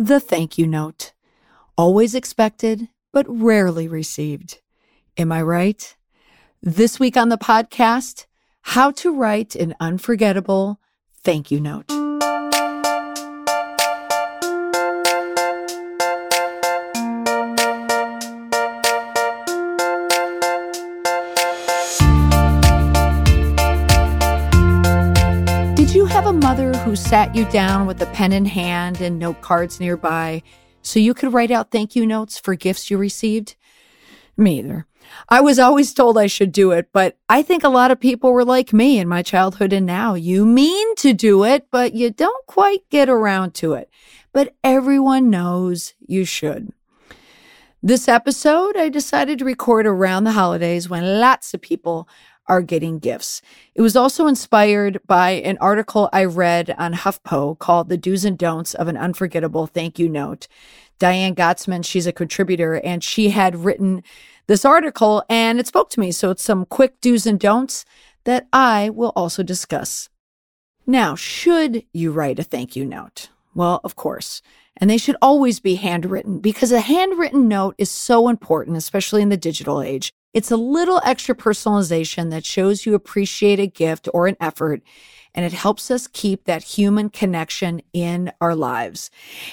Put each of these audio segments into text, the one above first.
the thank you note. Always expected, but rarely received. Am I right? This week on the podcast, how to write an unforgettable thank you note. Did you have a mother who sat you down with a pen in hand and note cards nearby so you could write out thank you notes for gifts you received? Me either. I was always told I should do it, but I think a lot of people were like me in my childhood and now. You mean to do it, but you don't quite get around to it. But everyone knows you should. This episode, I decided to record around the holidays when lots of people are getting gifts. It was also inspired by an article I read on HuffPo called The Do's and Don'ts of an Unforgettable Thank You Note. Diane Gottsman, she's a contributor, and she had written this article and it spoke to me. So it's some quick do's and don'ts that I will also discuss. Now, should you write a thank you note? Well, of course. And they should always be handwritten because a handwritten note is so important, especially in the digital age. It's a little extra personalization that shows you appreciate a gift or an effort, and it helps us keep that human connection in our lives.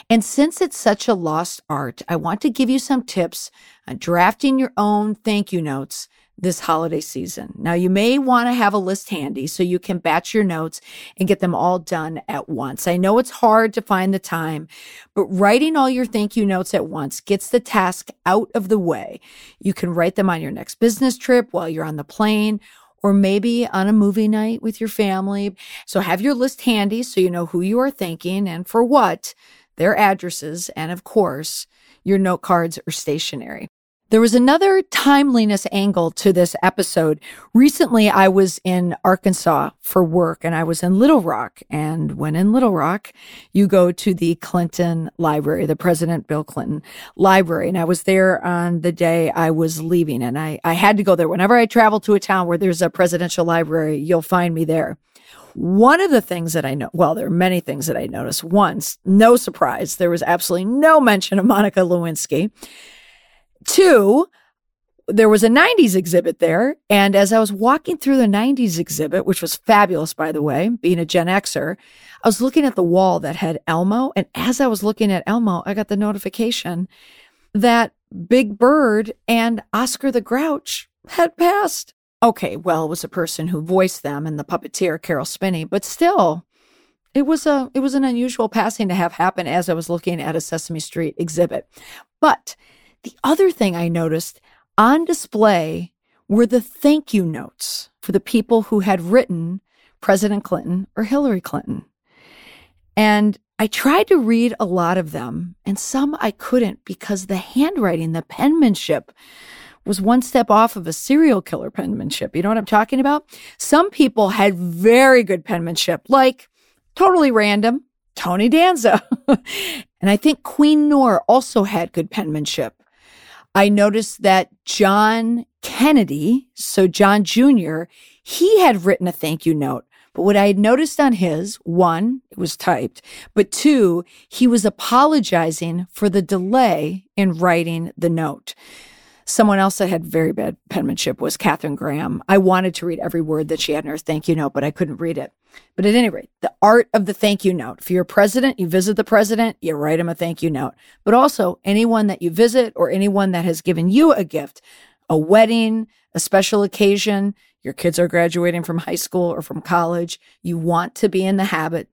And since it's such a lost art, I want to give you some tips on drafting your own thank you notes this holiday season. Now, you may want to have a list handy so you can batch your notes and get them all done at once. I know it's hard to find the time, but writing all your thank you notes at once gets the task out of the way. You can write them on your next business trip while you're on the plane or maybe on a movie night with your family. So have your list handy so you know who you are thanking and for what, their addresses, and of course, your note cards or stationery. There was another timeliness angle to this episode. Recently, I was in Arkansas for work and I was in Little Rock. And when in Little Rock, you go to the Clinton Library, the President Bill Clinton Library. And I was there on the day I was leaving and I, I had to go there. Whenever I travel to a town where there's a presidential library, you'll find me there. One of the things that I know, well, there are many things that I noticed. Once, no surprise, there was absolutely no mention of Monica Lewinsky. Two, there was a 90s exhibit there. And as I was walking through the 90s exhibit, which was fabulous, by the way, being a Gen Xer, I was looking at the wall that had Elmo. And as I was looking at Elmo, I got the notification that Big Bird and Oscar the Grouch had passed. Okay, well, it was a person who voiced them and the puppeteer, Caroll Spinney, but still, it was a it was an unusual passing to have happen as I was looking at a Sesame Street exhibit. But the other thing I noticed on display were the thank you notes for the people who had written President Clinton or Hillary Clinton. And I tried to read a lot of them, and some I couldn't because the handwriting, the penmanship, was one step off of a serial killer penmanship. You know what I'm talking about? Some people had very good penmanship, like totally random, Tony Danza. and I think Queen Noor also had good penmanship. I noticed that John Kennedy, so John Jr., he had written a thank you note. But what I had noticed on his, one, it was typed, but two, he was apologizing for the delay in writing the note. Someone else that had very bad penmanship was Katharine Graham. I wanted to read every word that she had in her thank you note, but I couldn't read it. But at any rate, the art of the thank you note. If you're a president, you visit the president, you write him a thank you note. But also anyone that you visit or anyone that has given you a gift, a wedding, a special occasion, your kids are graduating from high school or from college, you want to be in the habit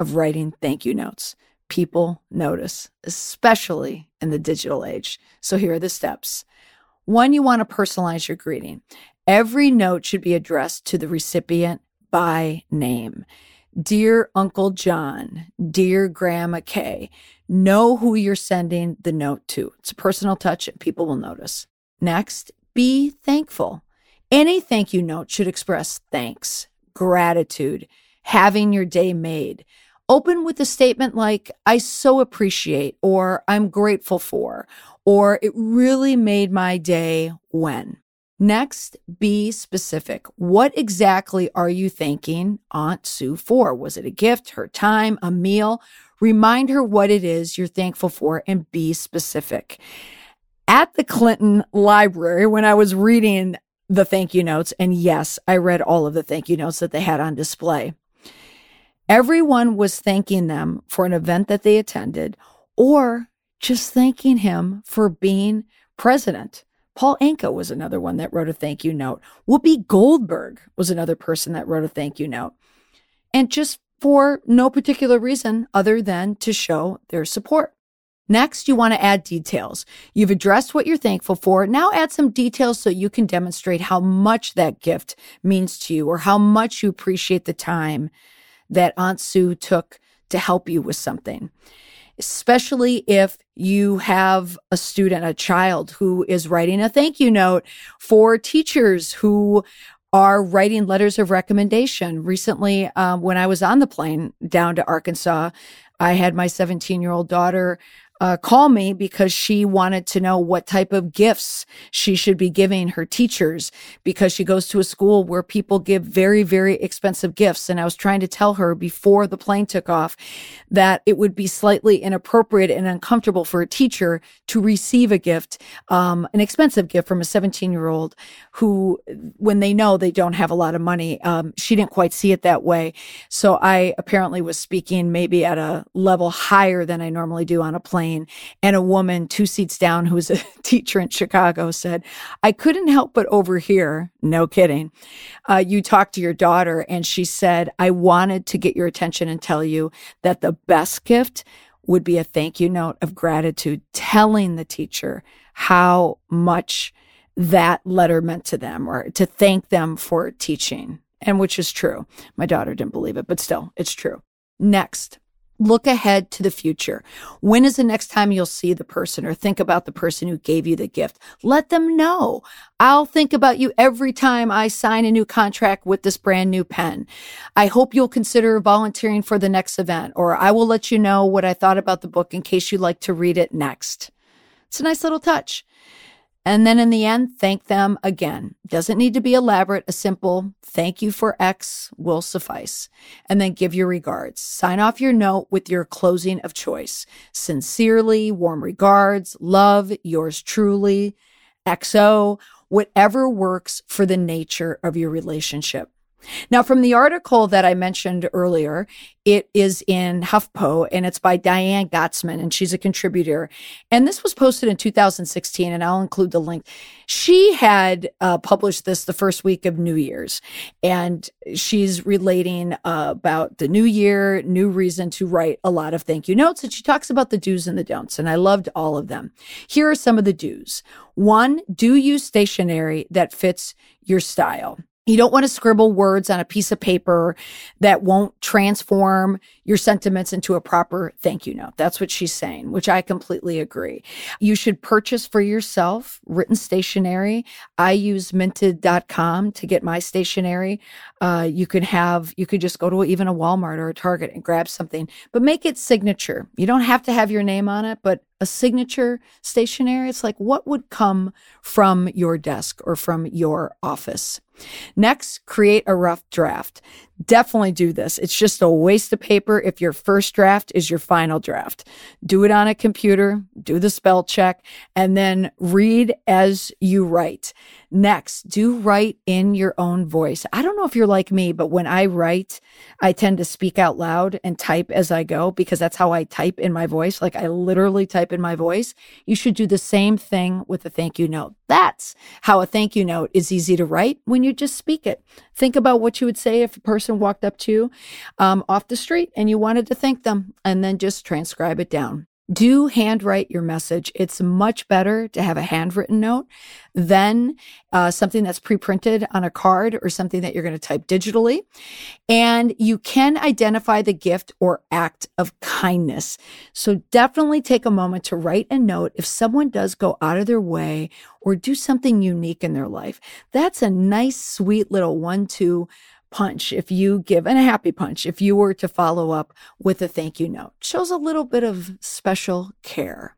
of writing thank you notes. People notice, especially in the digital age. So here are the steps. One, you want to personalize your greeting. Every note should be addressed to the recipient by name. Dear Uncle John, dear Grandma Kay, know who you're sending the note to. It's a personal touch and people will notice. Next, be thankful. Any thank you note should express thanks, gratitude, having your day made. Open with a statement like, I so appreciate, or I'm grateful for, or it really made my day when. Next, be specific. What exactly are you thanking Aunt Sue for? Was it a gift, her time, a meal? Remind her what it is you're thankful for and be specific. At the Clinton Library, when I was reading the thank you notes, and yes, I read all of the thank you notes that they had on display. Everyone was thanking them for an event that they attended or just thanking him for being president. Paul Anka was another one that wrote a thank you note. Whoopi Goldberg was another person that wrote a thank you note. And just for no particular reason other than to show their support. Next, you want to add details. You've addressed what you're thankful for. Now add some details so you can demonstrate how much that gift means to you or how much you appreciate the time that Aunt Sue took to help you with something. Especially if you have a student, a child who is writing a thank you note for teachers who are writing letters of recommendation. Recently, um, when I was on the plane down to Arkansas, I had my 17 year old daughter uh, call me because she wanted to know what type of gifts she should be giving her teachers because she goes to a school where people give very, very expensive gifts. And I was trying to tell her before the plane took off that it would be slightly inappropriate and uncomfortable for a teacher to receive a gift, um, an expensive gift from a 17 year old who, when they know they don't have a lot of money, um, she didn't quite see it that way. So I apparently was speaking maybe at a level higher than I normally do on a plane plane. And a woman two seats down, who was a teacher in Chicago, said, I couldn't help but overhear, no kidding. Uh, you talked to your daughter, and she said, I wanted to get your attention and tell you that the best gift would be a thank you note of gratitude, telling the teacher how much that letter meant to them or to thank them for teaching. And which is true. My daughter didn't believe it, but still, it's true. Next, Look ahead to the future. When is the next time you'll see the person or think about the person who gave you the gift? Let them know. I'll think about you every time I sign a new contract with this brand new pen. I hope you'll consider volunteering for the next event, or I will let you know what I thought about the book in case you'd like to read it next. It's a nice little touch. And then in the end, thank them again. Doesn't need to be elaborate. A simple thank you for X will suffice. And then give your regards. Sign off your note with your closing of choice. Sincerely, warm regards, love, yours truly, XO, whatever works for the nature of your relationship. Now, from the article that I mentioned earlier, it is in HuffPo and it's by Diane Gottsman and she's a contributor. And this was posted in 2016 and I'll include the link. She had uh, published this the first week of New Year's and she's relating uh, about the new year, new reason to write a lot of thank you notes. And she talks about the do's and the don'ts. And I loved all of them. Here are some of the do's. One, do use stationery that fits your style. You don't want to scribble words on a piece of paper that won't transform your sentiments into a proper thank you note. That's what she's saying, which I completely agree. You should purchase for yourself written stationery. I use minted.com to get my stationery. Uh, you could have, you could just go to even a Walmart or a Target and grab something, but make it signature. You don't have to have your name on it, but a signature stationery. It's like what would come from your desk or from your office. Next, create a rough draft. Definitely do this. It's just a waste of paper if your first draft is your final draft. Do it on a computer, do the spell check, and then read as you write. Next, do write in your own voice. I don't know if you're like me, but when I write, I tend to speak out loud and type as I go because that's how I type in my voice. Like I literally type in my voice. You should do the same thing with a thank you note. That's how a thank you note is easy to write when you just speak it. Think about what you would say if a person walked up to you um, off the street and you wanted to thank them and then just transcribe it down do handwrite your message. It's much better to have a handwritten note than uh, something that's pre printed on a card or something that you're going to type digitally. And you can identify the gift or act of kindness. So definitely take a moment to write a note if someone does go out of their way or do something unique in their life. That's a nice, sweet little one, two punch if you give, and a happy punch if you were to follow up with a thank you note. Shows a little bit of special care.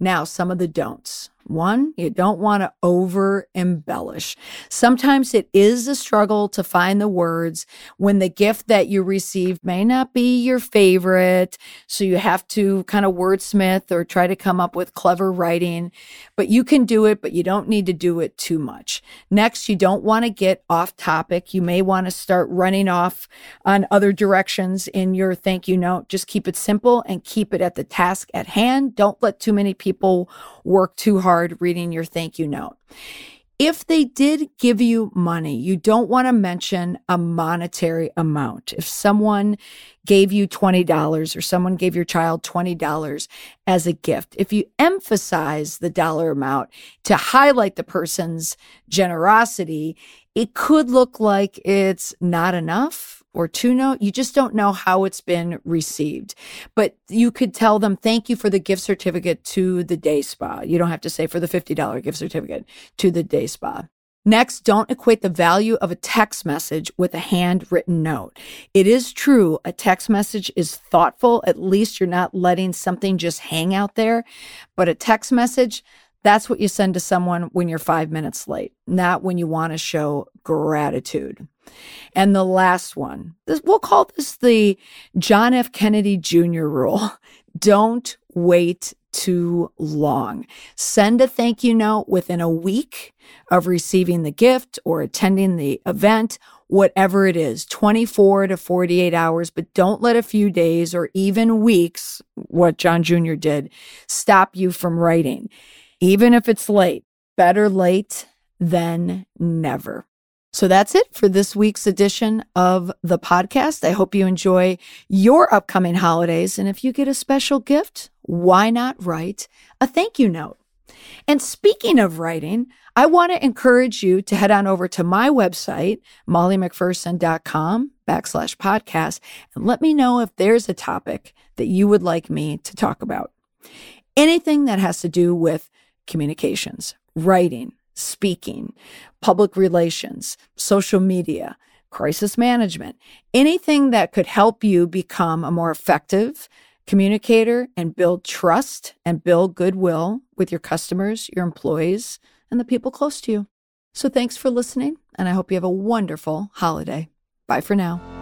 Now, some of the don'ts. One, you don't want to over embellish. Sometimes it is a struggle to find the words when the gift that you received may not be your favorite. So you have to kind of wordsmith or try to come up with clever writing, but you can do it, but you don't need to do it too much. Next, you don't want to get off topic. You may want to start running off on other directions in your thank you note. Just keep it simple and keep it at the task at hand. Don't let too many people work too hard reading your thank you note. If they did give you money, you don't want to mention a monetary amount. If someone gave you $20 or someone gave your child $20 as a gift, if you emphasize the dollar amount to highlight the person's generosity, it could look like it's not enough or two note. You just don't know how it's been received. But you could tell them, thank you for the gift certificate to the day spa. You don't have to say for the $50 gift certificate to the day spa. Next, don't equate the value of a text message with a handwritten note. It is true, a text message is thoughtful. At least you're not letting something just hang out there. But a text message, that's what you send to someone when you're five minutes late, not when you want to show gratitude. And the last one, this, we'll call this the John F. Kennedy Jr. rule. Don't wait too long. Send a thank you note within a week of receiving the gift or attending the event, whatever it is, 24 to 48 hours, but don't let a few days or even weeks, what John Jr. did, stop you from writing. Even if it's late, better late than never. So that's it for this week's edition of the podcast. I hope you enjoy your upcoming holidays. And if you get a special gift, why not write a thank you note? And speaking of writing, I want to encourage you to head on over to my website, mollymcpherson.com backslash podcast, and let me know if there's a topic that you would like me to talk about. Anything that has to do with communications, writing, speaking, public relations, social media, crisis management, anything that could help you become a more effective communicator and build trust and build goodwill with your customers, your employees, and the people close to you. So thanks for listening, and I hope you have a wonderful holiday. Bye for now.